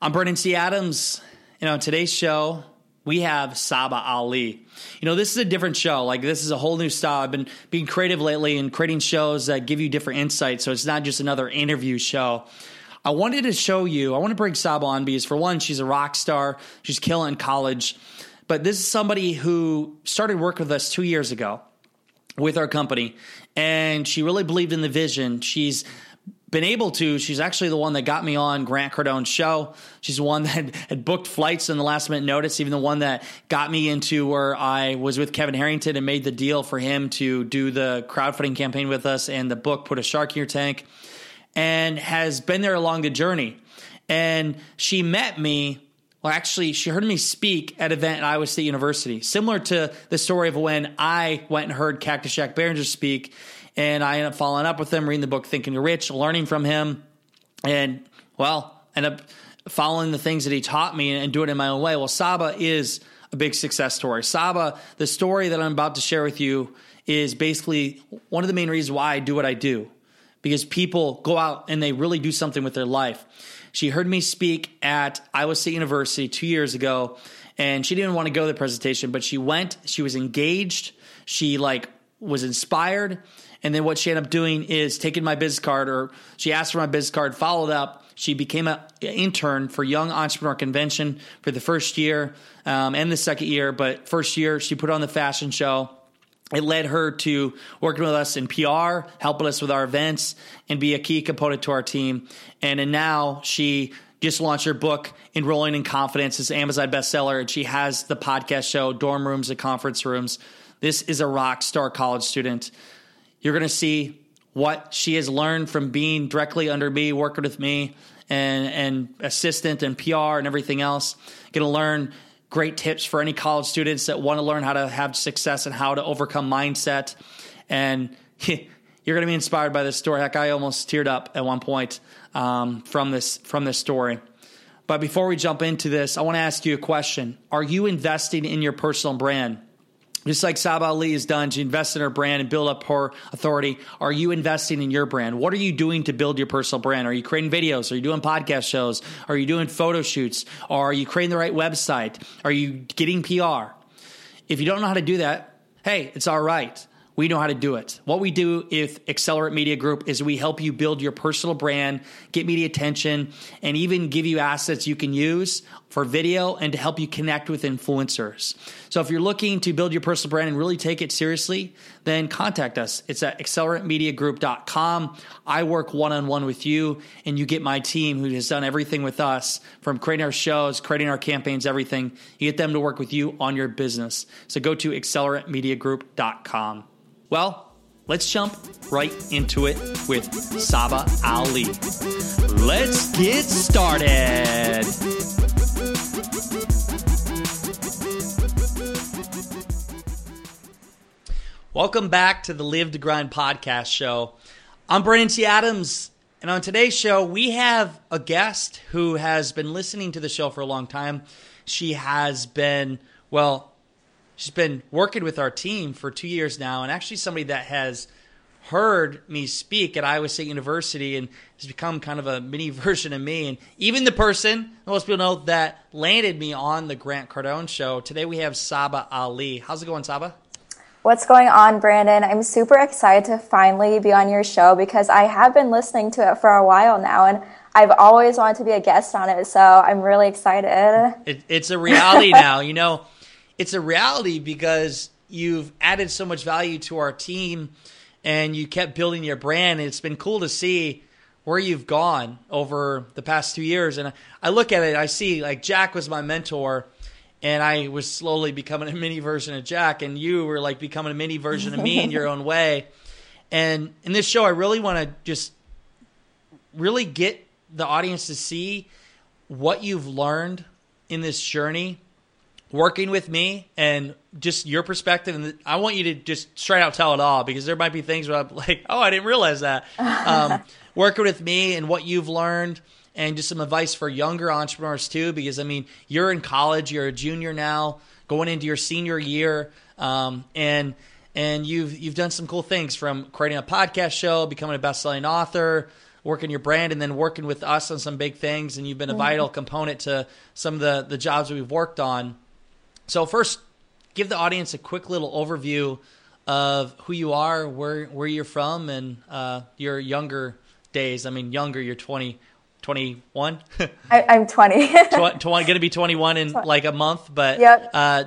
I'm Brandon T. Adams, and on today's show, we have Sabah Ali. You know, this is a different show. Like, this is a whole new style. I've been being creative lately and creating shows that give you different insights, so it's not just another interview show. I wanted to show you, I want to bring Sabah on because, for one, she's a rock star, she's killing college. But this is somebody who started work with us two years ago with our company, and she really believed in the vision. She's been able to. She's actually the one that got me on Grant Cardone's show. She's the one that had booked flights in the last minute notice, even the one that got me into where I was with Kevin Harrington and made the deal for him to do the crowdfunding campaign with us and the book Put a Shark in Your Tank, and has been there along the journey. And she met me. Well, actually, she heard me speak at an event at Iowa State University, similar to the story of when I went and heard Cactus Jack Barringer speak and I ended up following up with him, reading the book Thinking Rich, learning from him, and well, end up following the things that he taught me and doing it in my own way. Well, Sabah is a big success story. Sabah, the story that I'm about to share with you is basically one of the main reasons why I do what I do because people go out and they really do something with their life. She heard me speak at Iowa State University two years ago, and she didn't want to go to the presentation, but she went. She was engaged. She like was inspired and then what she ended up doing is taking my business card, or she asked for my business card, followed up. She became an intern for Young Entrepreneur Convention for the first year um, and the second year. But first year, she put on the fashion show. It led her to working with us in PR, helping us with our events, and be a key component to our team. And, and now she just launched her book, Enrolling in Confidence. It's an Amazon bestseller, and she has the podcast show, Dorm Rooms and Conference Rooms. This is a rock star college student. You're going to see what she has learned from being directly under me, working with me, and and assistant and PR and everything else. Going to learn great tips for any college students that want to learn how to have success and how to overcome mindset. And you're going to be inspired by this story. Heck, I almost teared up at one point um, from this from this story. But before we jump into this, I want to ask you a question: Are you investing in your personal brand? Just like Sabah Ali has done to invest in her brand and build up her authority, are you investing in your brand? What are you doing to build your personal brand? Are you creating videos? Are you doing podcast shows? Are you doing photo shoots? Are you creating the right website? Are you getting PR? If you don't know how to do that, hey, it's all right we know how to do it. What we do with Accelerate Media Group is we help you build your personal brand, get media attention, and even give you assets you can use for video and to help you connect with influencers. So if you're looking to build your personal brand and really take it seriously, then contact us. It's at acceleratemediagroup.com. I work one on one with you, and you get my team who has done everything with us from creating our shows, creating our campaigns, everything. You get them to work with you on your business. So go to acceleratemediagroup.com. Well, let's jump right into it with Sabah Ali. Let's get started. Welcome back to the Live to Grind podcast show. I'm Brandon T. Adams, and on today's show, we have a guest who has been listening to the show for a long time. She has been, well, she's been working with our team for two years now, and actually somebody that has heard me speak at Iowa State University and has become kind of a mini version of me. And even the person, most people know, that landed me on the Grant Cardone show. Today we have Sabah Ali. How's it going, Sabah? What's going on, Brandon? I'm super excited to finally be on your show because I have been listening to it for a while now and I've always wanted to be a guest on it. So I'm really excited. It, it's a reality now. You know, it's a reality because you've added so much value to our team and you kept building your brand. It's been cool to see where you've gone over the past two years. And I look at it, I see like Jack was my mentor, and I was slowly becoming a mini version of Jack, and you were like becoming a mini version of me in your own way. And in this show, I really want to just really get the audience to see what you've learned in this journey working with me and just your perspective and i want you to just straight out tell it all because there might be things where i'm like oh i didn't realize that um, working with me and what you've learned and just some advice for younger entrepreneurs too because i mean you're in college you're a junior now going into your senior year um, and and you've you've done some cool things from creating a podcast show becoming a best-selling author working your brand and then working with us on some big things and you've been a mm-hmm. vital component to some of the the jobs that we've worked on so first, give the audience a quick little overview of who you are, where where you're from, and uh, your younger days. I mean, younger. You're 20, 21. I, am 20. 20, going to be 21 in 20. like a month, but yep. uh,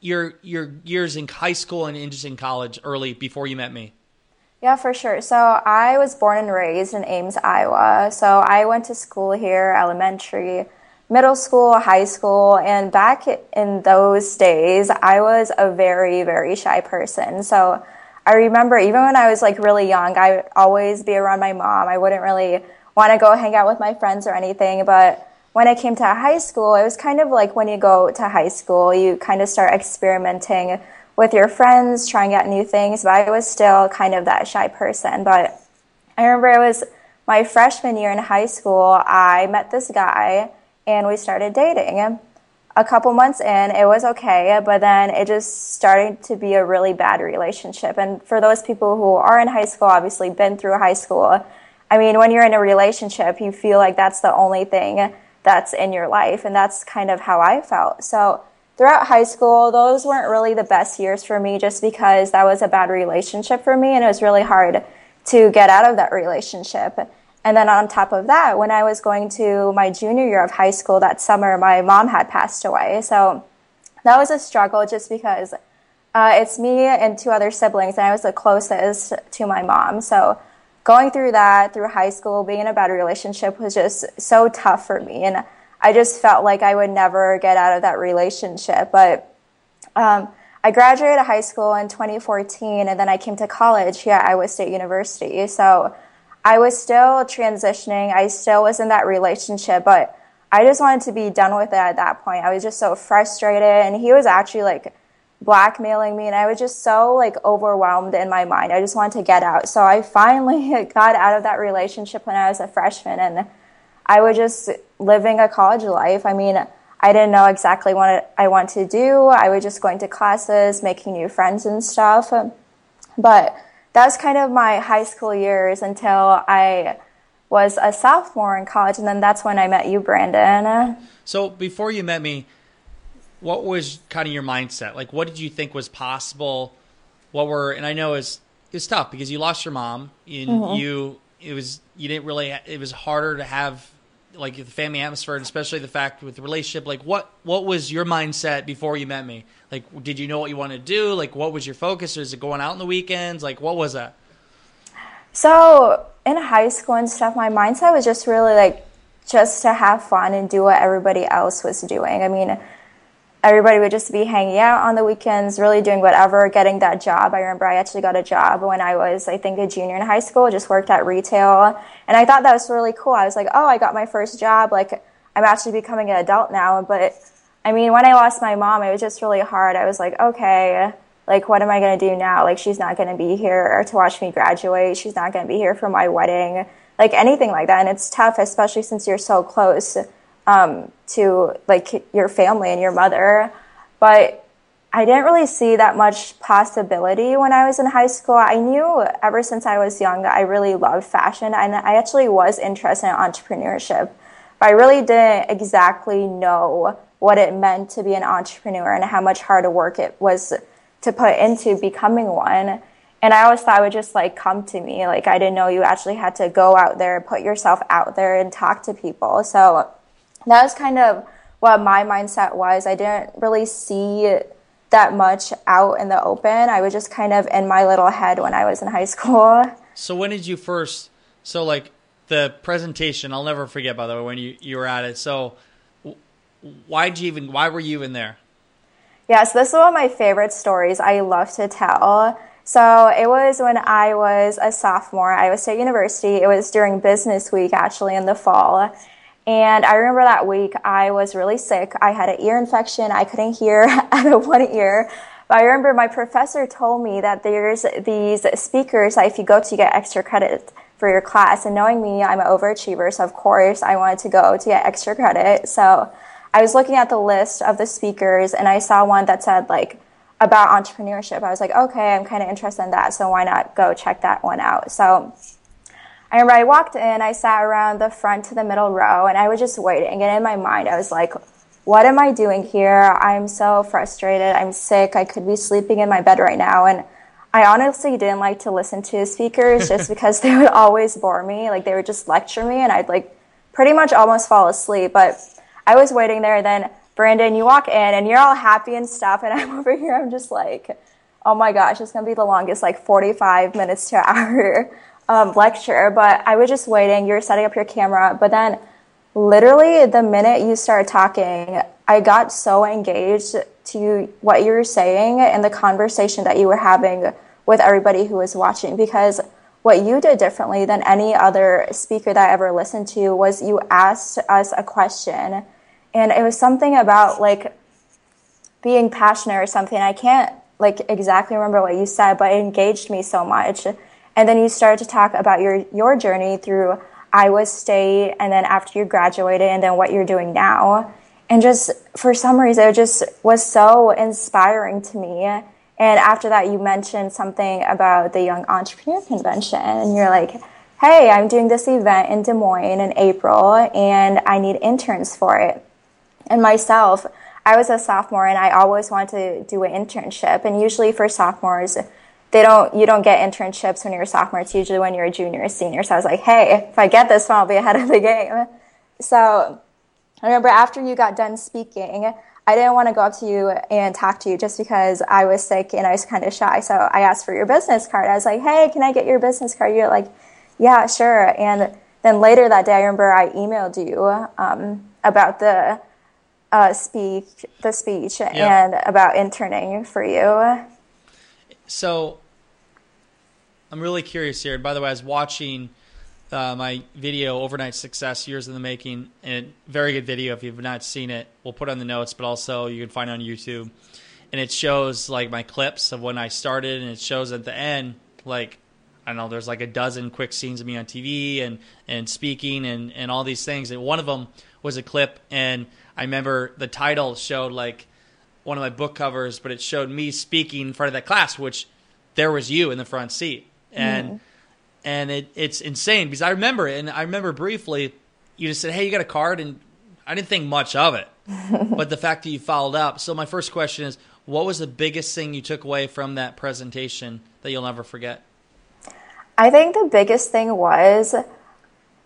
your your years in high school and just in college early before you met me. Yeah, for sure. So I was born and raised in Ames, Iowa. So I went to school here, elementary middle school, high school, and back in those days, I was a very, very shy person. So I remember even when I was like really young, I would always be around my mom. I wouldn't really want to go hang out with my friends or anything. But when I came to high school, it was kind of like when you go to high school, you kind of start experimenting with your friends, trying out new things. But I was still kind of that shy person. But I remember it was my freshman year in high school, I met this guy and we started dating. A couple months in, it was okay, but then it just started to be a really bad relationship. And for those people who are in high school, obviously been through high school, I mean, when you're in a relationship, you feel like that's the only thing that's in your life, and that's kind of how I felt. So throughout high school, those weren't really the best years for me just because that was a bad relationship for me, and it was really hard to get out of that relationship. And then on top of that, when I was going to my junior year of high school that summer, my mom had passed away. So that was a struggle just because uh, it's me and two other siblings, and I was the closest to my mom. So going through that through high school, being in a bad relationship was just so tough for me. And I just felt like I would never get out of that relationship. But um, I graduated high school in 2014, and then I came to college here at Iowa State University. So I was still transitioning. I still was in that relationship, but I just wanted to be done with it at that point. I was just so frustrated and he was actually like blackmailing me and I was just so like overwhelmed in my mind. I just wanted to get out. So I finally got out of that relationship when I was a freshman and I was just living a college life. I mean, I didn't know exactly what I want to do. I was just going to classes, making new friends and stuff. But that was kind of my high school years until I was a sophomore in college, and then that's when I met you, Brandon. So before you met me, what was kind of your mindset? Like, what did you think was possible? What were and I know it's it's tough because you lost your mom, and mm-hmm. you it was you didn't really it was harder to have like the family atmosphere, and especially the fact with the relationship. Like, what what was your mindset before you met me? Like, did you know what you wanted to do? Like, what was your focus? Was it going out on the weekends? Like, what was that? So in high school and stuff, my mindset was just really like just to have fun and do what everybody else was doing. I mean, everybody would just be hanging out on the weekends, really doing whatever, getting that job. I remember I actually got a job when I was, I think, a junior in high school, just worked at retail. And I thought that was really cool. I was like, oh, I got my first job. Like, I'm actually becoming an adult now. But I mean, when I lost my mom, it was just really hard. I was like, okay, like, what am I going to do now? Like, she's not going to be here to watch me graduate. She's not going to be here for my wedding, like anything like that. And it's tough, especially since you're so close um, to like your family and your mother. But I didn't really see that much possibility when I was in high school. I knew ever since I was young I really loved fashion and I actually was interested in entrepreneurship. But I really didn't exactly know what it meant to be an entrepreneur and how much hard work it was to put into becoming one. And I always thought it would just like come to me. Like I didn't know you actually had to go out there, put yourself out there and talk to people. So that was kind of what my mindset was. I didn't really see that much out in the open. I was just kind of in my little head when I was in high school. So when did you first? So like the presentation, I'll never forget. By the way, when you you were at it. So why did you even? Why were you in there? Yes, yeah, so this is one of my favorite stories. I love to tell. So it was when I was a sophomore at Iowa State University. It was during business week, actually, in the fall And I remember that week I was really sick. I had an ear infection. I couldn't hear out of one ear. But I remember my professor told me that there's these speakers that if you go to get extra credit for your class. And knowing me, I'm an overachiever. So of course I wanted to go to get extra credit. So I was looking at the list of the speakers and I saw one that said like about entrepreneurship. I was like, okay, I'm kind of interested in that. So why not go check that one out? So I remember I walked in, I sat around the front to the middle row, and I was just waiting. And in my mind, I was like, what am I doing here? I'm so frustrated. I'm sick. I could be sleeping in my bed right now. And I honestly didn't like to listen to speakers just because they would always bore me. Like they would just lecture me, and I'd like pretty much almost fall asleep. But I was waiting there. Then, Brandon, you walk in, and you're all happy and stuff. And I'm over here, I'm just like, oh my gosh, it's going to be the longest, like 45 minutes to an hour um, lecture, but I was just waiting. You're setting up your camera, but then literally the minute you started talking, I got so engaged to what you were saying and the conversation that you were having with everybody who was watching because what you did differently than any other speaker that I ever listened to was you asked us a question and it was something about like being passionate or something. I can't like exactly remember what you said, but it engaged me so much. And then you started to talk about your, your journey through Iowa State and then after you graduated and then what you're doing now. And just for some reason, it just was so inspiring to me. And after that, you mentioned something about the Young Entrepreneur Convention. And you're like, hey, I'm doing this event in Des Moines in April and I need interns for it. And myself, I was a sophomore and I always wanted to do an internship. And usually for sophomores, they don't you don't get internships when you're a sophomore. It's usually when you're a junior or senior. So I was like, hey, if I get this one, I'll be ahead of the game. So I remember after you got done speaking, I didn't want to go up to you and talk to you just because I was sick and I was kind of shy. So I asked for your business card. I was like, hey, can I get your business card? You're like, yeah, sure. And then later that day, I remember I emailed you um, about the uh, speech, the speech, and about interning for you. So I'm really curious here. By the way, I was watching uh, my video, Overnight Success Years in the Making, and very good video. If you've not seen it, we'll put on the notes, but also you can find it on YouTube. And it shows like my clips of when I started, and it shows at the end, like, I don't know, there's like a dozen quick scenes of me on TV and, and speaking and, and all these things. And one of them was a clip, and I remember the title showed like one of my book covers, but it showed me speaking in front of that class, which there was you in the front seat and mm. and it, it's insane because I remember it, and I remember briefly you just said, "Hey, you got a card," and I didn't think much of it, but the fact that you followed up. So my first question is, what was the biggest thing you took away from that presentation that you'll never forget? I think the biggest thing was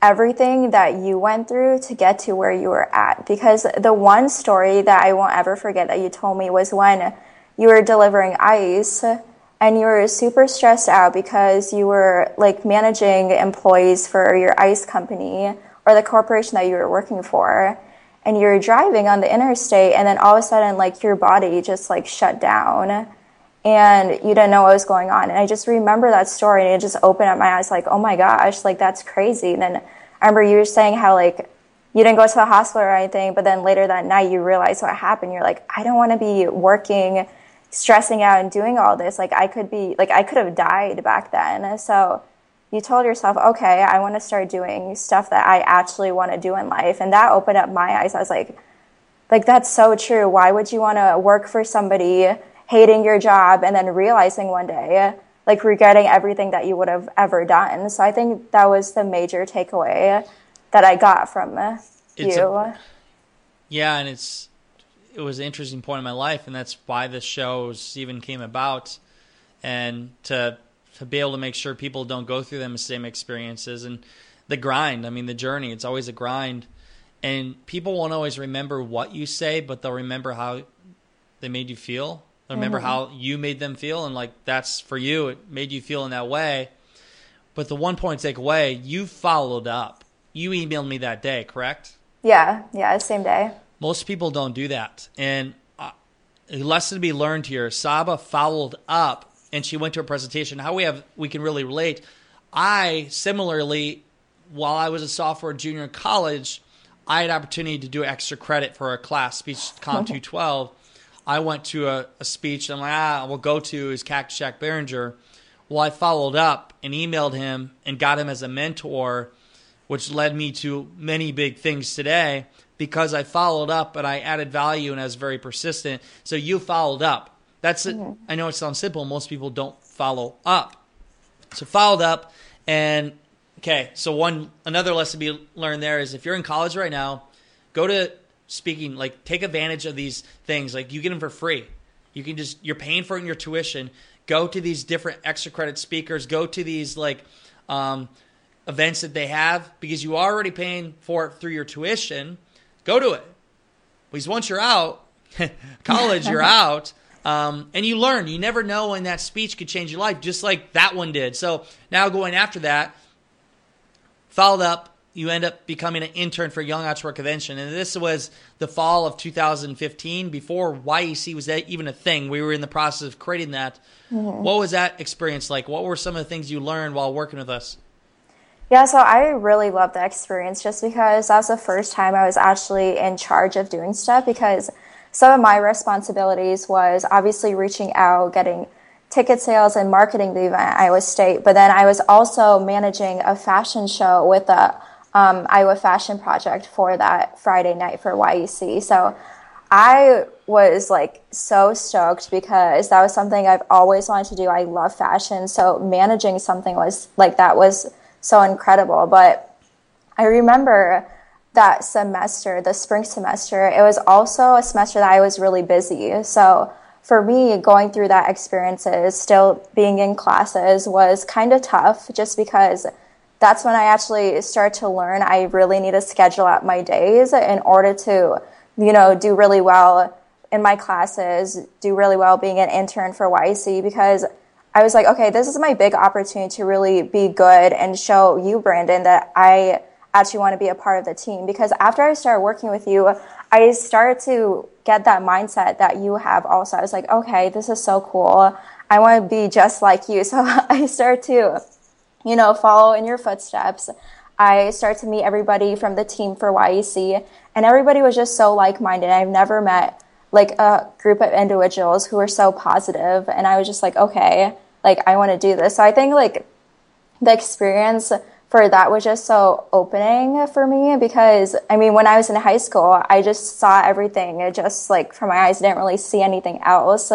everything that you went through to get to where you were at. Because the one story that I won't ever forget that you told me was when you were delivering ice and you were super stressed out because you were like managing employees for your ice company or the corporation that you were working for. And you were driving on the interstate and then all of a sudden like your body just like shut down and you didn't know what was going on. And i just remember that story and it just opened up my eyes like oh my gosh like that's crazy. And then i remember you were saying how like you didn't go to the hospital or anything but then later that night you realized what happened. You're like i don't want to be working stressing out and doing all this like i could be like i could have died back then. So you told yourself okay i want to start doing stuff that i actually want to do in life. And that opened up my eyes. I was like like that's so true. Why would you want to work for somebody hating your job and then realizing one day like regretting everything that you would have ever done? So i think that was the major takeaway that i got from it's you. A, yeah and it's it was an interesting point in my life, and that's why this show even came about, and to to be able to make sure people don't go through them same experiences and the grind. I mean, the journey. It's always a grind, and people won't always remember what you say, but they'll remember how they made you feel. They'll remember mm-hmm. how you made them feel, and like that's for you. It made you feel in that way. But the one point take away, you followed up. You emailed me that day, correct? Yeah, yeah, same day. Most people don't do that. And uh, a lesson to be learned here Sabah followed up and she went to a presentation. How we have we can really relate. I similarly, while I was a sophomore, junior in college, I had opportunity to do extra credit for a class, Speech Com 212. I went to a, a speech. I'm like, ah, we'll go to is Cactus Jack Barringer. Well, I followed up and emailed him and got him as a mentor, which led me to many big things today because I followed up and I added value and I was very persistent. So you followed up. That's it. Mm-hmm. I know it sounds simple. Most people don't follow up. So followed up and okay. So one another lesson to be learned there is if you're in college right now, go to speaking like take advantage of these things. Like you get them for free. You can just you're paying for it in your tuition. Go to these different extra credit speakers. Go to these like um, events that they have because you are already paying for it through your tuition. Go to it. Because once you're out, college, you're out. Um, and you learn. You never know when that speech could change your life, just like that one did. So now going after that, followed up, you end up becoming an intern for Young Entrepreneur Convention. And this was the fall of 2015, before YEC was even a thing. We were in the process of creating that. Mm-hmm. What was that experience like? What were some of the things you learned while working with us? Yeah, so I really loved the experience just because that was the first time I was actually in charge of doing stuff because some of my responsibilities was obviously reaching out, getting ticket sales and marketing the event at Iowa State, but then I was also managing a fashion show with the um, Iowa Fashion Project for that Friday night for YEC. So I was like so stoked because that was something I've always wanted to do. I love fashion, so managing something was like that was so incredible. But I remember that semester, the spring semester, it was also a semester that I was really busy. So for me, going through that experiences, still being in classes was kind of tough just because that's when I actually start to learn I really need to schedule out my days in order to, you know, do really well in my classes, do really well being an intern for YC because I was like, okay, this is my big opportunity to really be good and show you, Brandon, that I actually want to be a part of the team. Because after I started working with you, I started to get that mindset that you have also. I was like, okay, this is so cool. I want to be just like you. So I started to, you know, follow in your footsteps. I started to meet everybody from the team for YEC, and everybody was just so like minded. I've never met like a group of individuals who were so positive and I was just like, okay, like I want to do this. So I think like the experience for that was just so opening for me because I mean when I was in high school I just saw everything. It just like from my eyes didn't really see anything else.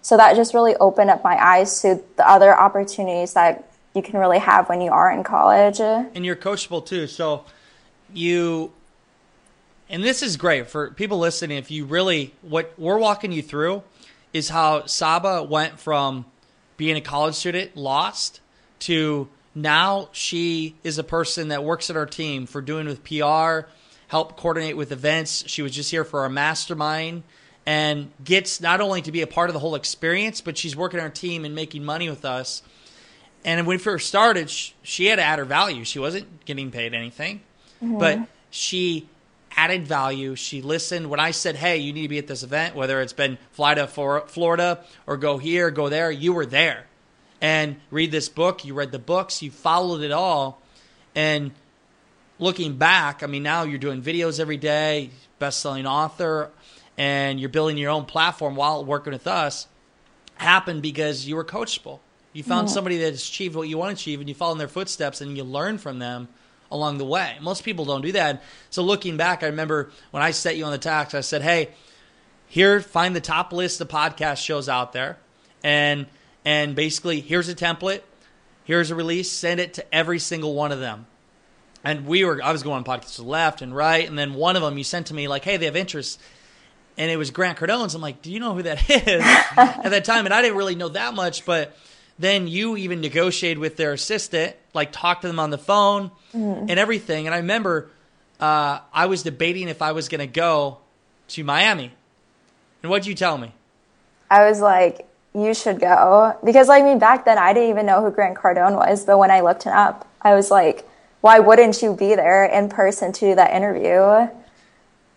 So that just really opened up my eyes to the other opportunities that you can really have when you are in college. And you're coachable too. So you and this is great for people listening. If you really, what we're walking you through is how Sabah went from being a college student, lost, to now she is a person that works at our team for doing with PR, help coordinate with events. She was just here for our mastermind and gets not only to be a part of the whole experience, but she's working our team and making money with us. And when we first started, she had to add her value. She wasn't getting paid anything, mm-hmm. but she added value. She listened when I said, "Hey, you need to be at this event," whether it's been fly to Florida or go here, go there. You were there, and read this book. You read the books. You followed it all, and looking back, I mean, now you're doing videos every day, best-selling author, and you're building your own platform while working with us. Happened because you were coachable. You found yeah. somebody that achieved what you want to achieve, and you follow in their footsteps, and you learn from them along the way. Most people don't do that. So looking back, I remember when I set you on the tax, I said, "Hey, here, find the top list of podcast shows out there, and and basically here's a template, here's a release, send it to every single one of them." And we were, I was going on podcasts left and right, and then one of them you sent to me like, "Hey, they have interest." And it was Grant Cardone's. I'm like, do you know who that is? At that time, and I didn't really know that much, but then you even negotiated with their assistant, like talked to them on the phone mm-hmm. and everything. And I remember uh, I was debating if I was going to go to Miami. And what'd you tell me? I was like, you should go. Because, I mean, back then I didn't even know who Grant Cardone was. But when I looked him up, I was like, why wouldn't you be there in person to do that interview?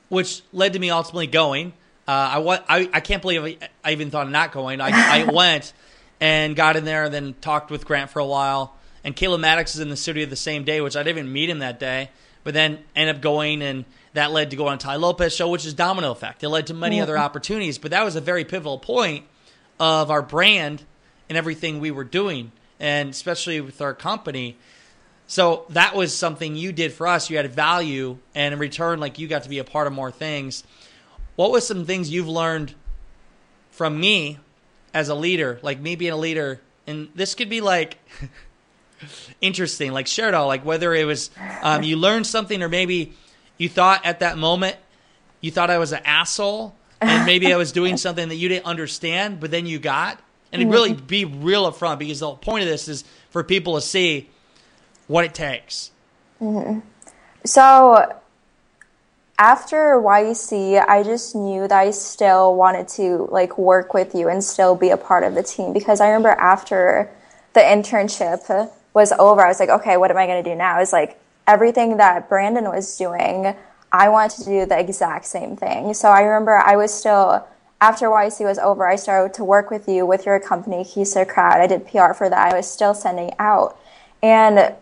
Which led to me ultimately going. Uh, I, I, I can't believe I even thought of not going. I, I went and got in there and then talked with Grant for a while. And Caleb Maddox is in the studio the same day, which I didn't even meet him that day. but then ended up going and that led to go on Tai Lopez show, which is domino effect. It led to many other opportunities, but that was a very pivotal point of our brand and everything we were doing, and especially with our company. So that was something you did for us. You added value, and in return, like you got to be a part of more things. What was some things you've learned from me as a leader, like me being a leader? And this could be like interesting, like share it all, like whether it was um, you learned something or maybe you thought at that moment you thought I was an asshole and maybe I was doing something that you didn't understand, but then you got. And it really be real upfront because the point of this is for people to see what it takes. Mm-hmm. So after YEC, I just knew that I still wanted to like work with you and still be a part of the team because I remember after the internship was over, I was like, okay, what am I going to do now? It's like everything that Brandon was doing, I wanted to do the exact same thing. So I remember I was still, after YEC was over, I started to work with you with your company, Kisa Crowd. I did PR for that. I was still sending out. And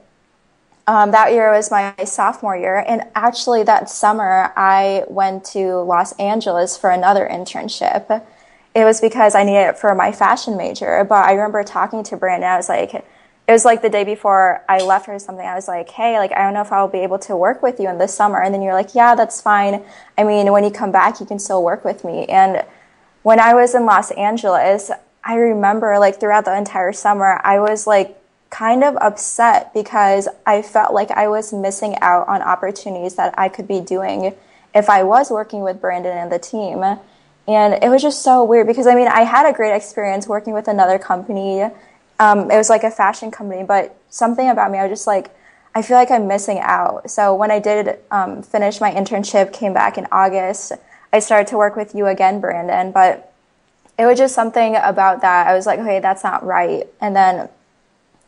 um, that year was my sophomore year. And actually, that summer, I went to Los Angeles for another internship. It was because I needed it for my fashion major. But I remember talking to Brandon. I was like, it was like the day before I left or something. I was like, hey, like, I don't know if I'll be able to work with you in the summer. And then you're like, yeah, that's fine. I mean, when you come back, you can still work with me. And when I was in Los Angeles, I remember like throughout the entire summer, I was like kind of upset because I felt like I was missing out on opportunities that I could be doing if I was working with Brandon and the team. And it was just so weird because I mean, I had a great experience working with another company um, it was like a fashion company, but something about me, I was just like, I feel like I'm missing out. So when I did um, finish my internship, came back in August, I started to work with you again, Brandon. But it was just something about that. I was like, okay, that's not right. And then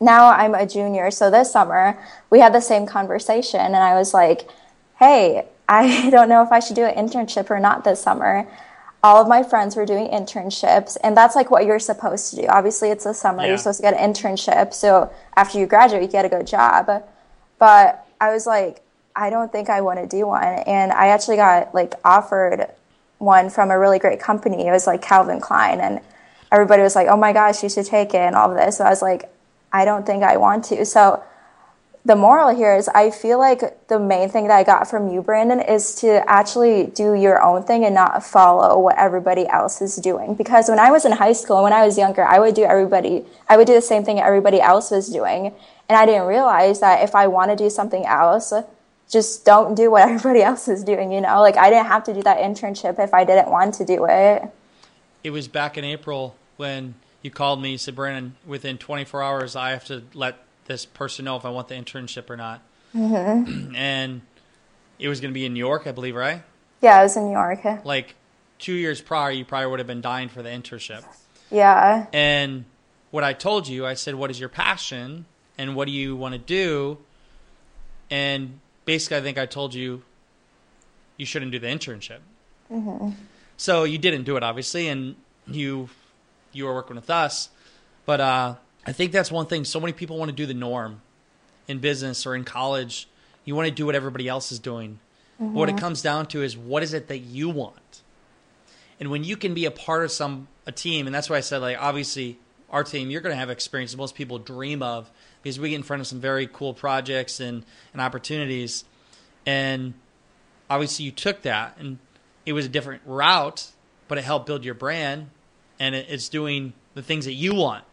now I'm a junior. So this summer we had the same conversation, and I was like, hey, I don't know if I should do an internship or not this summer all of my friends were doing internships and that's like what you're supposed to do obviously it's the summer yeah. you're supposed to get an internship so after you graduate you get a good job but i was like i don't think i want to do one and i actually got like offered one from a really great company it was like calvin klein and everybody was like oh my gosh you should take it and all of this so i was like i don't think i want to so the moral here is I feel like the main thing that I got from you, Brandon, is to actually do your own thing and not follow what everybody else is doing. Because when I was in high school and when I was younger, I would do everybody, I would do the same thing everybody else was doing. And I didn't realize that if I want to do something else, just don't do what everybody else is doing, you know? Like I didn't have to do that internship if I didn't want to do it. It was back in April when you called me, you said, Brandon, within 24 hours, I have to let this person know if I want the internship or not. Mm-hmm. and it was going to be in New York, I believe, right? Yeah, it was in New York. Like two years prior, you probably would have been dying for the internship. Yeah. And what I told you, I said, "What is your passion, and what do you want to do?" And basically, I think I told you you shouldn't do the internship. Mm-hmm. So you didn't do it, obviously, and you you were working with us, but uh, I think that's one thing. So many people want to do the norm in business or in college. You want to do what everybody else is doing. Mm-hmm. What it mm-hmm. comes down to is what is it that you want? And when you can be a part of some a team, and that's why I said like obviously our team, you're going to have experiences most people dream of because we get in front of some very cool projects and, and opportunities. And obviously you took that and it was a different route, but it helped build your brand and it's doing the things that you want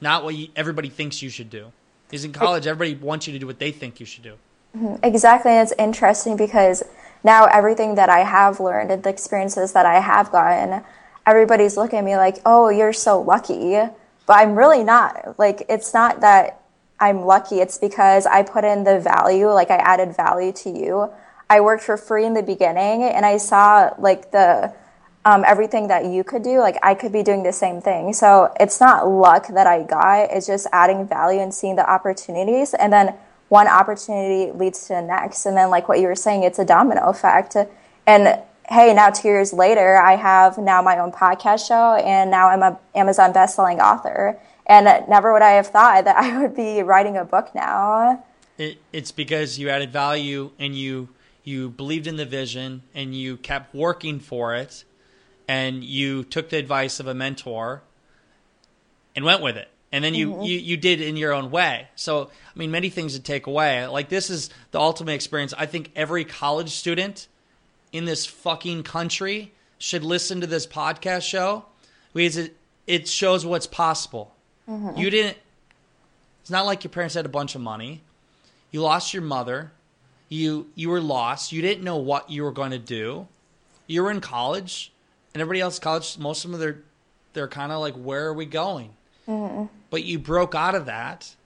not what you, everybody thinks you should do. Because in college, everybody wants you to do what they think you should do. Mm-hmm. Exactly. And it's interesting because now everything that I have learned and the experiences that I have gotten, everybody's looking at me like, oh, you're so lucky. But I'm really not. Like, it's not that I'm lucky. It's because I put in the value, like, I added value to you. I worked for free in the beginning and I saw, like, the, um, everything that you could do, like I could be doing the same thing. So it's not luck that I got, it's just adding value and seeing the opportunities. And then one opportunity leads to the next. And then, like what you were saying, it's a domino effect. And hey, now two years later, I have now my own podcast show, and now I'm a Amazon bestselling author. And never would I have thought that I would be writing a book now. it, it's because you added value and you you believed in the vision and you kept working for it and you took the advice of a mentor and went with it. And then you, mm-hmm. you you did in your own way. So i mean many things to take away. Like this is the ultimate experience. I think every college student in this fucking country should listen to this podcast show because it, it shows what's possible. Mm-hmm. you didn't it's not like your parents had a bunch of money. You lost your mother. You you were lost. You didn't know what you were going to do. You were in college and everybody else college most of them they're they're kind of like where are we going mm-hmm. but you broke out of that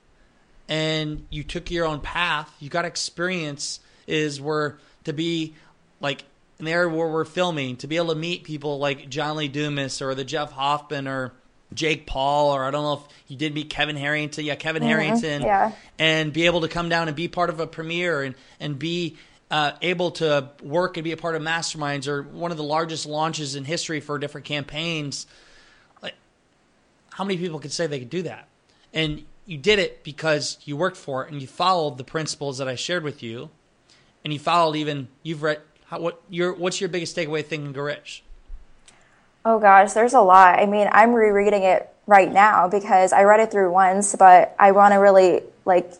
and you took your own path you got experience is where to be like in the area where we're filming to be able to meet people like john lee dumas or the jeff hoffman or Jake Paul, or I don't know if you did meet Kevin Harrington. Yeah, Kevin mm-hmm. Harrington. Yeah. And be able to come down and be part of a premiere and, and be uh, able to work and be a part of masterminds or one of the largest launches in history for different campaigns. Like, how many people could say they could do that? And you did it because you worked for it and you followed the principles that I shared with you, and you followed even you've read. How, what your what's your biggest takeaway thinking Get Rich? Oh gosh, there's a lot. I mean, I'm rereading it right now because I read it through once, but I want to really like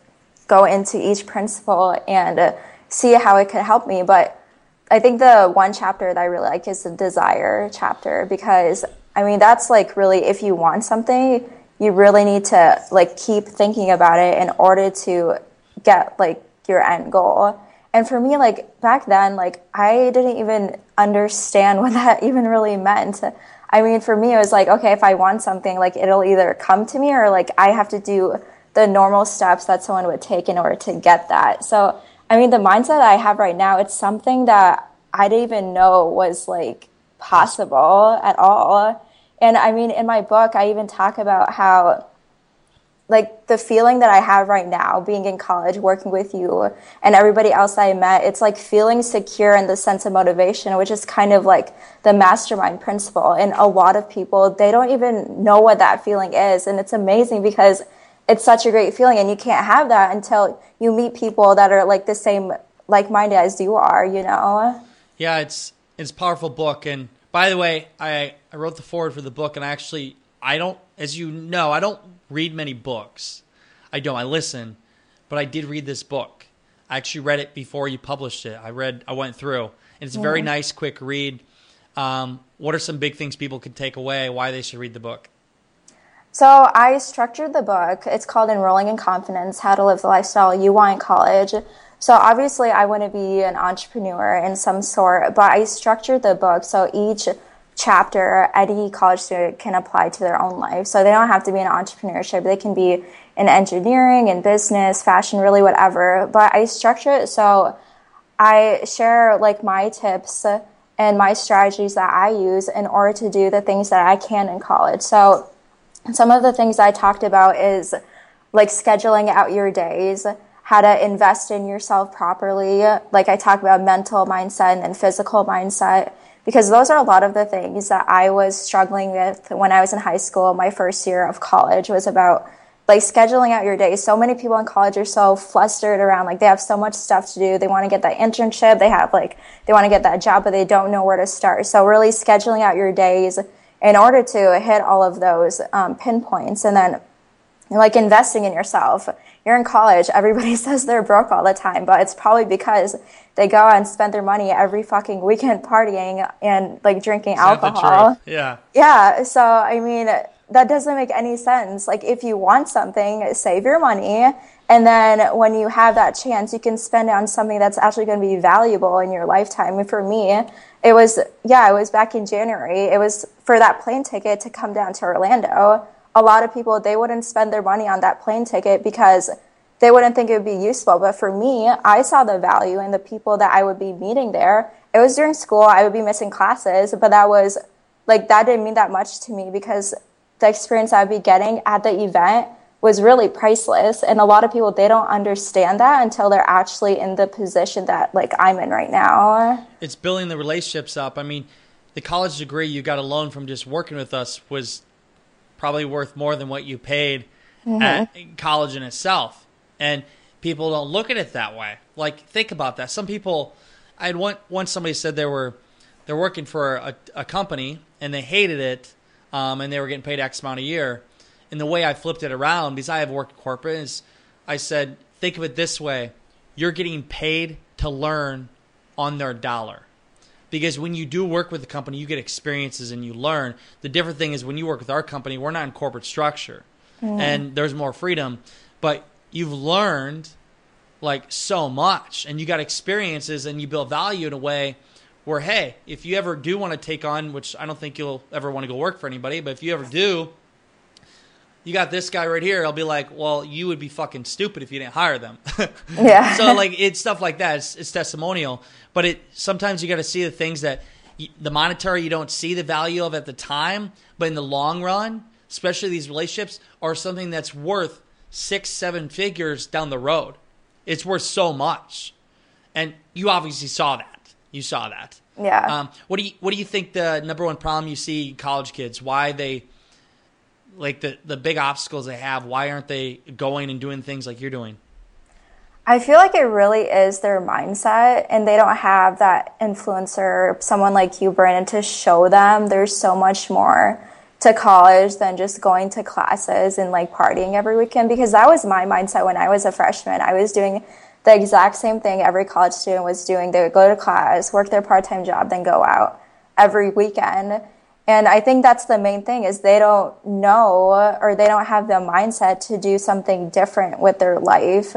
go into each principle and uh, see how it could help me. But I think the one chapter that I really like is the desire chapter because I mean, that's like really if you want something, you really need to like keep thinking about it in order to get like your end goal. And for me, like back then, like I didn't even understand what that even really meant. I mean, for me, it was like, okay, if I want something, like it'll either come to me or like I have to do the normal steps that someone would take in order to get that. So, I mean, the mindset I have right now, it's something that I didn't even know was like possible at all. And I mean, in my book, I even talk about how like the feeling that I have right now, being in college, working with you and everybody else I met, it's like feeling secure in the sense of motivation, which is kind of like the mastermind principle. And a lot of people, they don't even know what that feeling is. And it's amazing because it's such a great feeling and you can't have that until you meet people that are like the same like-minded as you are, you know? Yeah, it's, it's a powerful book. And by the way, I, I wrote the forward for the book and I actually, I don't, as you know, I don't read many books. I don't. I listen, but I did read this book. I actually read it before you published it. I read. I went through, and it's a very nice, quick read. Um, what are some big things people could take away? Why they should read the book? So I structured the book. It's called Enrolling in Confidence: How to Live the Lifestyle You Want in College. So obviously, I want to be an entrepreneur in some sort, but I structured the book so each chapter any college student can apply to their own life. So they don't have to be in entrepreneurship. They can be in engineering in business, fashion, really whatever. But I structure it so I share like my tips and my strategies that I use in order to do the things that I can in college. So some of the things I talked about is like scheduling out your days, how to invest in yourself properly. Like I talk about mental mindset and then physical mindset because those are a lot of the things that I was struggling with when I was in high school. My first year of college was about like scheduling out your day. So many people in college are so flustered around, like they have so much stuff to do. They want to get that internship. They have like, they want to get that job, but they don't know where to start. So really scheduling out your days in order to hit all of those um, pinpoints and then like investing in yourself you're in college, everybody says they're broke all the time, but it's probably because they go and spend their money every fucking weekend partying and like drinking Is alcohol. Yeah. Yeah. So, I mean, that doesn't make any sense. Like, if you want something, save your money. And then when you have that chance, you can spend it on something that's actually going to be valuable in your lifetime. And for me, it was, yeah, it was back in January. It was for that plane ticket to come down to Orlando a lot of people they wouldn't spend their money on that plane ticket because they wouldn't think it would be useful. But for me, I saw the value in the people that I would be meeting there. It was during school, I would be missing classes, but that was like that didn't mean that much to me because the experience I'd be getting at the event was really priceless. And a lot of people they don't understand that until they're actually in the position that like I'm in right now. It's building the relationships up. I mean, the college degree you got alone from just working with us was probably worth more than what you paid mm-hmm. at college in itself. And people don't look at it that way. Like, think about that. Some people, I had one, once somebody said they were, they're working for a, a company and they hated it, um, and they were getting paid X amount a year. And the way I flipped it around, because I have worked corporate, is I said, think of it this way: you're getting paid to learn on their dollar. Because when you do work with the company, you get experiences and you learn. The different thing is when you work with our company, we're not in corporate structure, and there's more freedom, but you've learned like so much and you got experiences and you build value in a way where hey if you ever do want to take on which i don't think you'll ever want to go work for anybody but if you ever do you got this guy right here i'll be like well you would be fucking stupid if you didn't hire them. Yeah. so like it's stuff like that it's, it's testimonial but it sometimes you got to see the things that y the monetary you don't see the value of at the time but in the long run especially these relationships are something that's worth six seven figures down the road. It's worth so much. And you obviously saw that you saw that Yeah. um, what do you what do you think the number one problem you see college kids why they like the the big obstacles they have why aren't they going and doing things like you're doing I feel like it really is their mindset, and they don't have that influencer, someone like you, Brandon, to show them there's so much more to college than just going to classes and like partying every weekend. Because that was my mindset when I was a freshman. I was doing the exact same thing every college student was doing. They would go to class, work their part time job, then go out every weekend. And I think that's the main thing is they don't know or they don't have the mindset to do something different with their life.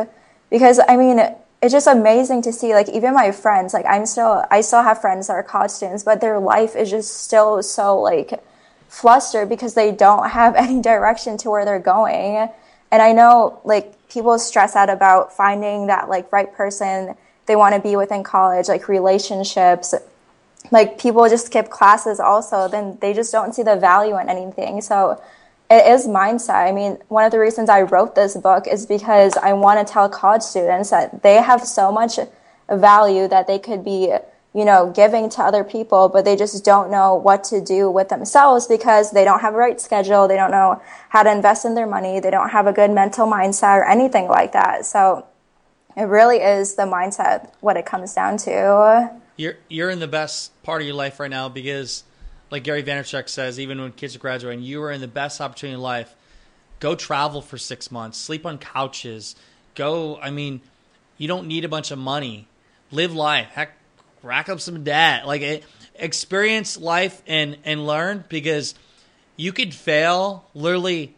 Because I mean, it's just amazing to see like even my friends, like I'm still I still have friends that are college students, but their life is just still so like flustered because they don't have any direction to where they're going. And I know like people stress out about finding that like right person they want to be with in college, like relationships, like people just skip classes also then they just don't see the value in anything. So it is mindset. I mean one of the reasons i wrote this book is because i want to tell college students that they have so much value that they could be you know giving to other people but they just don't know what to do with themselves because they don't have a right schedule. They don't know how to invest in their money. They don't have a good mental mindset or anything like that. So it really is the mindset what it comes down to. You're you're in the best part of your life right now because like Gary Vaynerchuk says even when kids are graduating you are in the best opportunity in life. Go travel for 6 months. Sleep on couches. Go I mean you don't need a bunch of money. Live life. Heck rack up some debt like it, experience life and and learn because you could fail literally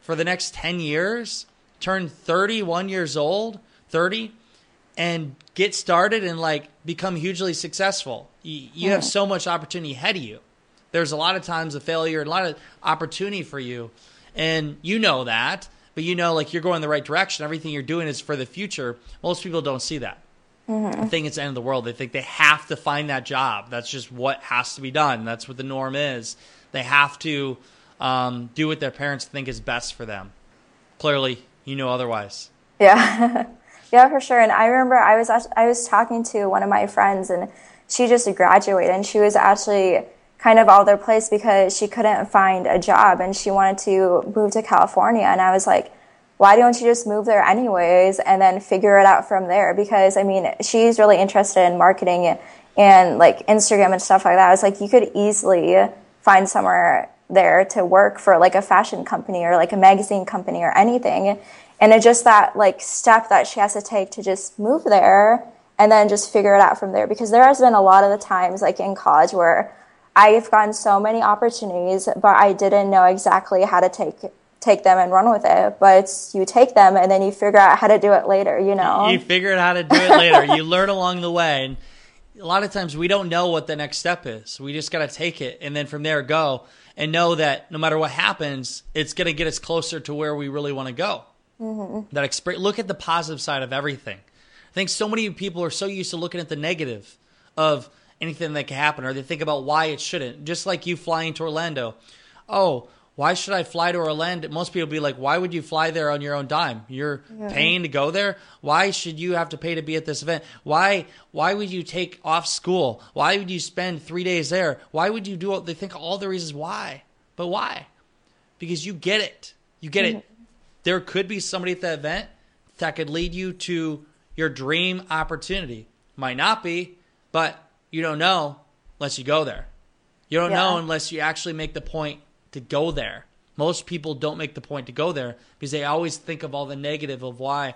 for the next 10 years turn 31 years old 30 and get started and like become hugely successful. You, you have so much opportunity ahead of you. There's a lot of times of failure and a lot of opportunity for you. And you know that, but you know like you're going the right direction. Everything you're doing is for the future. Most people don't see that. I think it's the end of the world. They think they have to find that job. That's just what has to be done. That's what the norm is. They have to um, do what their parents think is best for them. Clearly, you know otherwise. Yeah. yeah, for sure. And I remember I was I was talking to one of my friends and she just graduated and she was actually kind of all over the place because she couldn't find a job and she wanted to move to California and I was like, why don't you just move there anyways and then figure it out from there? Because I mean, she's really interested in marketing and like Instagram and stuff like that. I was like, you could easily find somewhere there to work for like a fashion company or like a magazine company or anything. And it's just that like step that she has to take to just move there and then just figure it out from there. Because there has been a lot of the times like in college where I've gotten so many opportunities, but I didn't know exactly how to take take them and run with it. But you take them and then you figure out how to do it later, you know? You figure out how to do it later. you learn along the way. And a lot of times we don't know what the next step is. We just got to take it and then from there go and know that no matter what happens, it's going to get us closer to where we really want to go. Mm-hmm. That experience, look at the positive side of everything. I think so many people are so used to looking at the negative of anything that can happen, or they think about why it shouldn't. Just like you flying to Orlando. Oh, why should I fly to Orlando? Most people be like, why would you fly there on your own dime? You're paying to go there. Why should you have to pay to be at this event? Why why would you take off school? Why would you spend three days there? Why would you do all they think all the reasons why? But why? Because you get it. You get it. Mm-hmm. There could be somebody at that event that could lead you to your dream opportunity. Might not be, but you don't know unless you go there. You don't Yeah. know unless you actually make the point to go there. Most people don't make the point to go there because they always think of all the negative of why.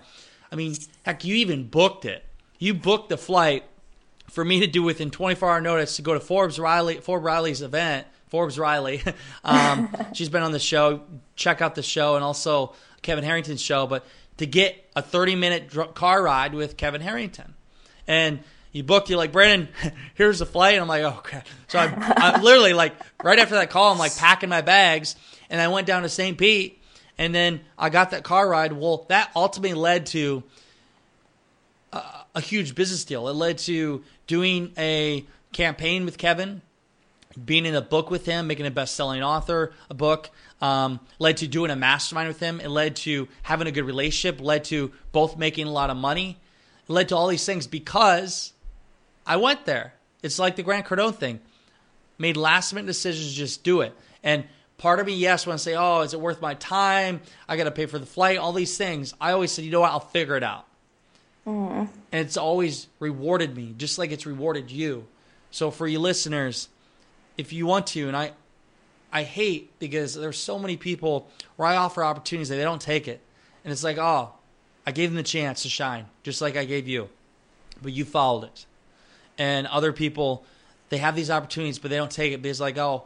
I mean, heck, you even booked it. You booked the flight for me to do within 24 hour notice to go to Forbes Riley Forbes Riley's event. Forbes Riley, um, she's been on the show. Check out the show and also Kevin Harrington's show. But to get a 30 minute dr- car ride with Kevin Harrington, and you booked, you're like Brandon, here's the flight. And I'm like, oh, okay. So I, I literally like right after that call, I'm like packing my bags, and I went down to St. Pete, and then I got that car ride. Well, that ultimately led to a huge business deal. It led to doing a campaign with Kevin, being in a book with him, making a best-selling author, a book. Um, led to doing a mastermind with him. It led to having a good relationship. Led to both making a lot of money. It led to all these things because I went there. It's like the Grant Cardone thing. Made last-minute decisions, just do it. And part of me, yes, want to say, "Oh, is it worth my time? I got to pay for the flight." All these things. I always said, "You know what? I'll figure it out." and it's always rewarded me just like it's rewarded you so for you listeners if you want to and i i hate because there's so many people where i offer opportunities that they don't take it and it's like oh i gave them the chance to shine just like i gave you but you followed it and other people they have these opportunities but they don't take it because like oh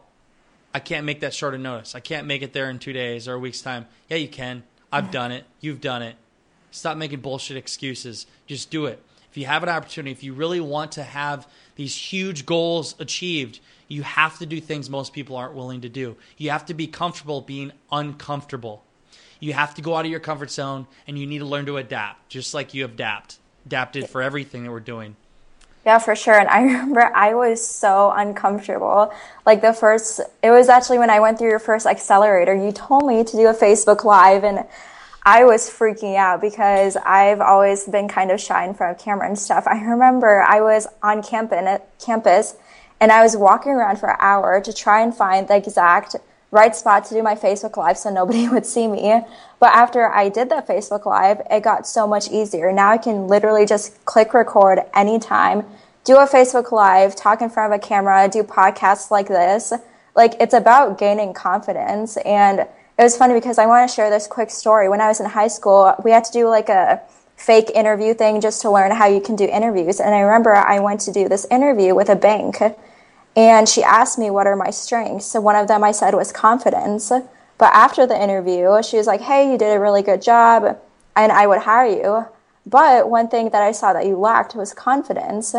i can't make that short of notice i can't make it there in two days or a week's time yeah you can i've done it you've done it Stop making bullshit excuses. Just do it. If you have an opportunity, if you really want to have these huge goals achieved, you have to do things most people aren't willing to do. You have to be comfortable being uncomfortable. You have to go out of your comfort zone and you need to learn to adapt, just like you have adapt, adapted for everything that we're doing. Yeah, for sure. And I remember I was so uncomfortable. Like the first, it was actually when I went through your first accelerator, you told me to do a Facebook Live and I was freaking out because I've always been kind of shy in front of camera and stuff. I remember I was on campus, and I was walking around for an hour to try and find the exact right spot to do my Facebook Live so nobody would see me. But after I did that Facebook Live, it got so much easier. Now I can literally just click record anytime, do a Facebook Live, talk in front of a camera, do podcasts like this. Like it's about gaining confidence. And it was funny because I want to share this quick story. When I was in high school, we had to do like a fake interview thing just to learn how you can do interviews. And I remember I went to do this interview with a bank and she asked me what are my strengths. So one of them I said was confidence. But after the interview, she was like, "Hey, you did a really good job and I would hire you." But one thing that I saw that you lacked was confidence.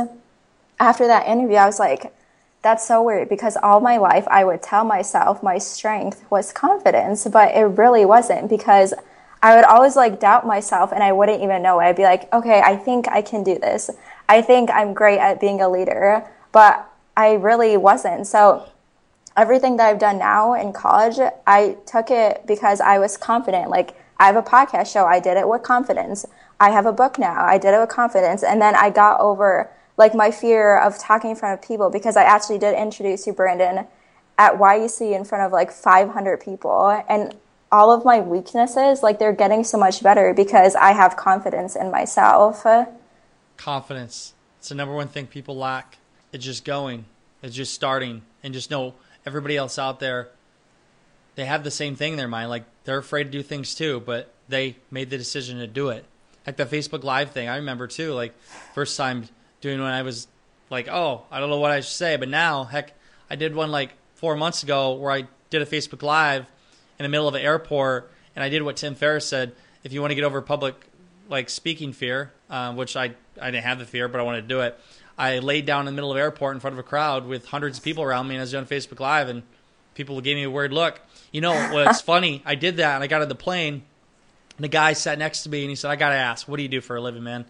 After that interview, I was like, that's so weird because all my life I would tell myself my strength was confidence, but it really wasn't because I would always like doubt myself and I wouldn't even know it. I'd be like, okay, I think I can do this. I think I'm great at being a leader, but I really wasn't. So everything that I've done now in college, I took it because I was confident. Like I have a podcast show, I did it with confidence. I have a book now, I did it with confidence. And then I got over like my fear of talking in front of people because I actually did introduce you, Brandon, at YEC in front of like 500 people. And all of my weaknesses, like they're getting so much better because I have confidence in myself. Confidence. It's the number one thing people lack. It's just going. It's just starting. And just know everybody else out there, they have the same thing in their mind. Like they're afraid to do things too, but they made the decision to do it. Like the Facebook Live thing, I remember too. Like first time doing when I was like, oh, I don't know what I should say, but now, heck, I did one like four months ago where I did a Facebook Live in the middle of an airport, and I did what Tim Ferriss said: if you want to get over public like speaking fear, um, which I I didn't have the fear, but I wanted to do it. I laid down in the middle of an airport in front of a crowd with hundreds of people around me, and I was doing Facebook Live, and people gave me a weird look. You know what's funny? I did that, and I got on the plane, and the guy sat next to me, and he said, "I got to ask, what do you do for a living, man?"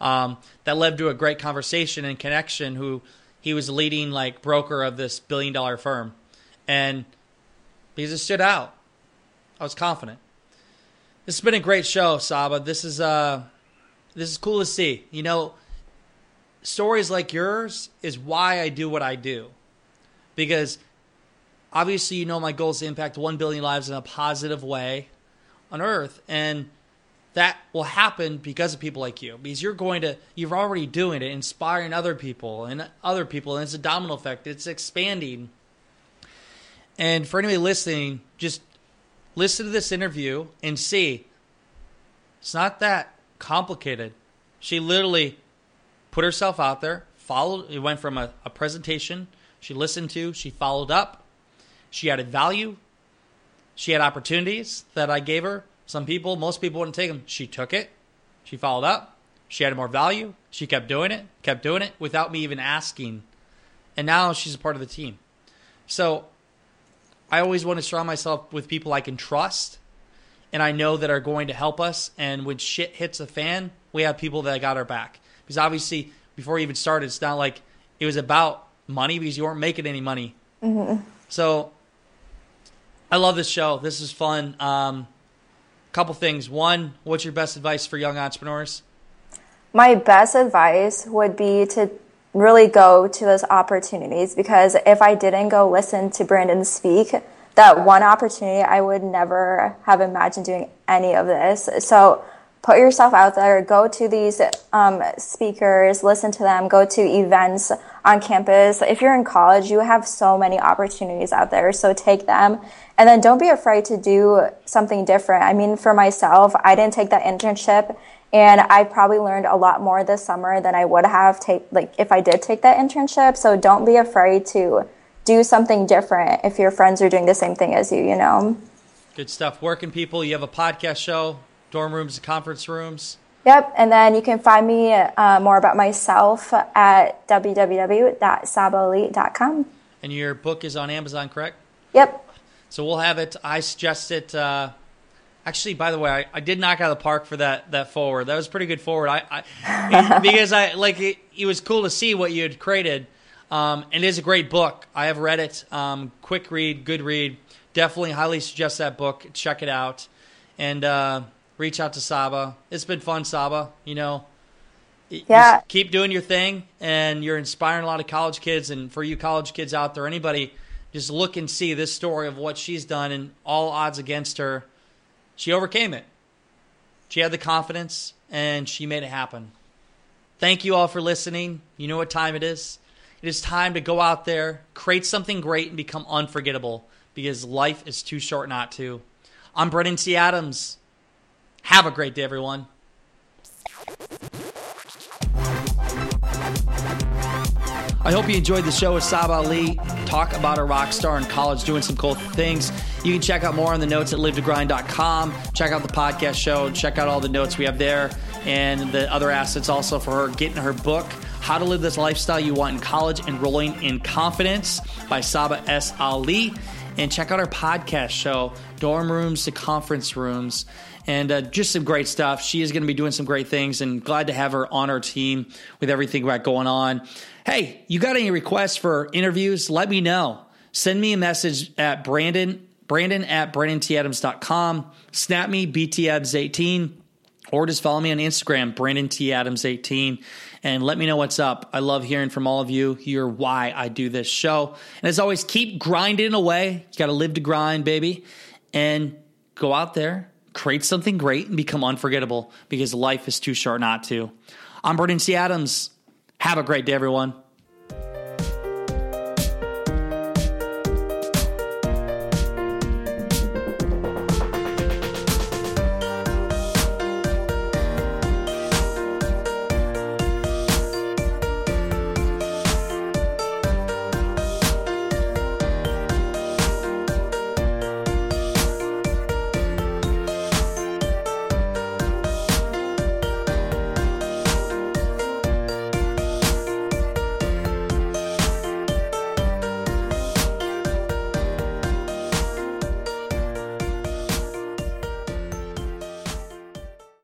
Um, that led to a great conversation and connection. Who he was leading like broker of this billion dollar firm, and because it stood out, I was confident. This has been a great show, Sabah. This is uh, this is cool to see. You know, stories like yours is why I do what I do, because obviously you know my goal is to impact one billion lives in a positive way on Earth, and that will happen because of people like you. Because you're going to, you're already doing it, inspiring other people and other people, and it's a domino effect. It's expanding. And for anybody listening, just listen to this interview and see. It's not that complicated. She literally put herself out there, followed. It went from a, a presentation she listened to, she followed up, she added value, she had opportunities that I gave her. Some people, most people wouldn't take them. She took it, she followed up, she added more value, she kept doing it, kept doing it without me even asking. And now she's a part of the team. So I always want to surround myself with people I can trust and I know that are going to help us. And when shit hits the fan, we have people that got our back. Because obviously, before we even started, it's not like it was about money because you weren't making any money. Mm-hmm. So I love this show. This is fun. Um, couple things. One, what's your best advice for young entrepreneurs? My best advice would be to really go to those opportunities because if I didn't go listen to Brandon speak, that one opportunity, I would never have imagined doing any of this. So put yourself out there, go to these um, speakers, listen to them, go to events on campus. If you're in college, you have so many opportunities out there, so take them. And then don't be afraid to do something different. I mean, for myself, I didn't take that internship. And I probably learned a lot more this summer than I would have take like if I did take that internship. So don't be afraid to do something different if your friends are doing the same thing as you, you know. Good stuff. Working people, you have a podcast show, dorm rooms, conference rooms. Yep, and then you can find me uh, more about myself at www.sabaelite.com. And your book is on Amazon, correct? Yep. So we'll have it. I suggest it. Uh, actually, by the way, I, I, did knock out of the park for that that forward. That was pretty good forward. I, I because I like it, it, was cool to see what you had created. Um, and it is a great book. I have read it. Um, quick read, good read. Definitely highly suggest that book. Check it out. And uh, reach out to Sabah. It's been fun, Sabah. You know, yeah. Just keep doing your thing, and you're inspiring a lot of college kids. And for you college kids out there, anybody, just look and see this story of what she's done, and all odds against her, she overcame it. She had the confidence, and she made it happen. Thank you all for listening. You know what time it is. It is time to go out there, create something great, and become unforgettable because life is too short not to. I'm Brandon T. Adams. Have a great day, everyone. I hope you enjoyed the show with Sabah Ali. Talk about a rock star in college doing some cool things. You can check out more on the notes at livetogrind.com. Check out the podcast show. Check out all the notes we have there and the other assets also for her getting her book, How to Live This Lifestyle You Want in College, Enrolling in Confidence by Sabah S. Ali. And check out our podcast show, Dorm Rooms to Conference Rooms and uh, just some great stuff. She is going to be doing some great things, and glad to have her on our team with everything got going on. Hey, you got any requests for interviews? Let me know. Send me a message at Brandon Brandon at BrandonTAdams.com. Snap me BTAdams18 or just follow me on Instagram, Brandon T. Adams 18, and let me know what's up. I love hearing from all of you. You're why I do this show. And as always, keep grinding away. You got to live to grind, baby. And go out there, create something great and become unforgettable because life is too short not to. I'm Brandon T. Adams. Have a great day, everyone.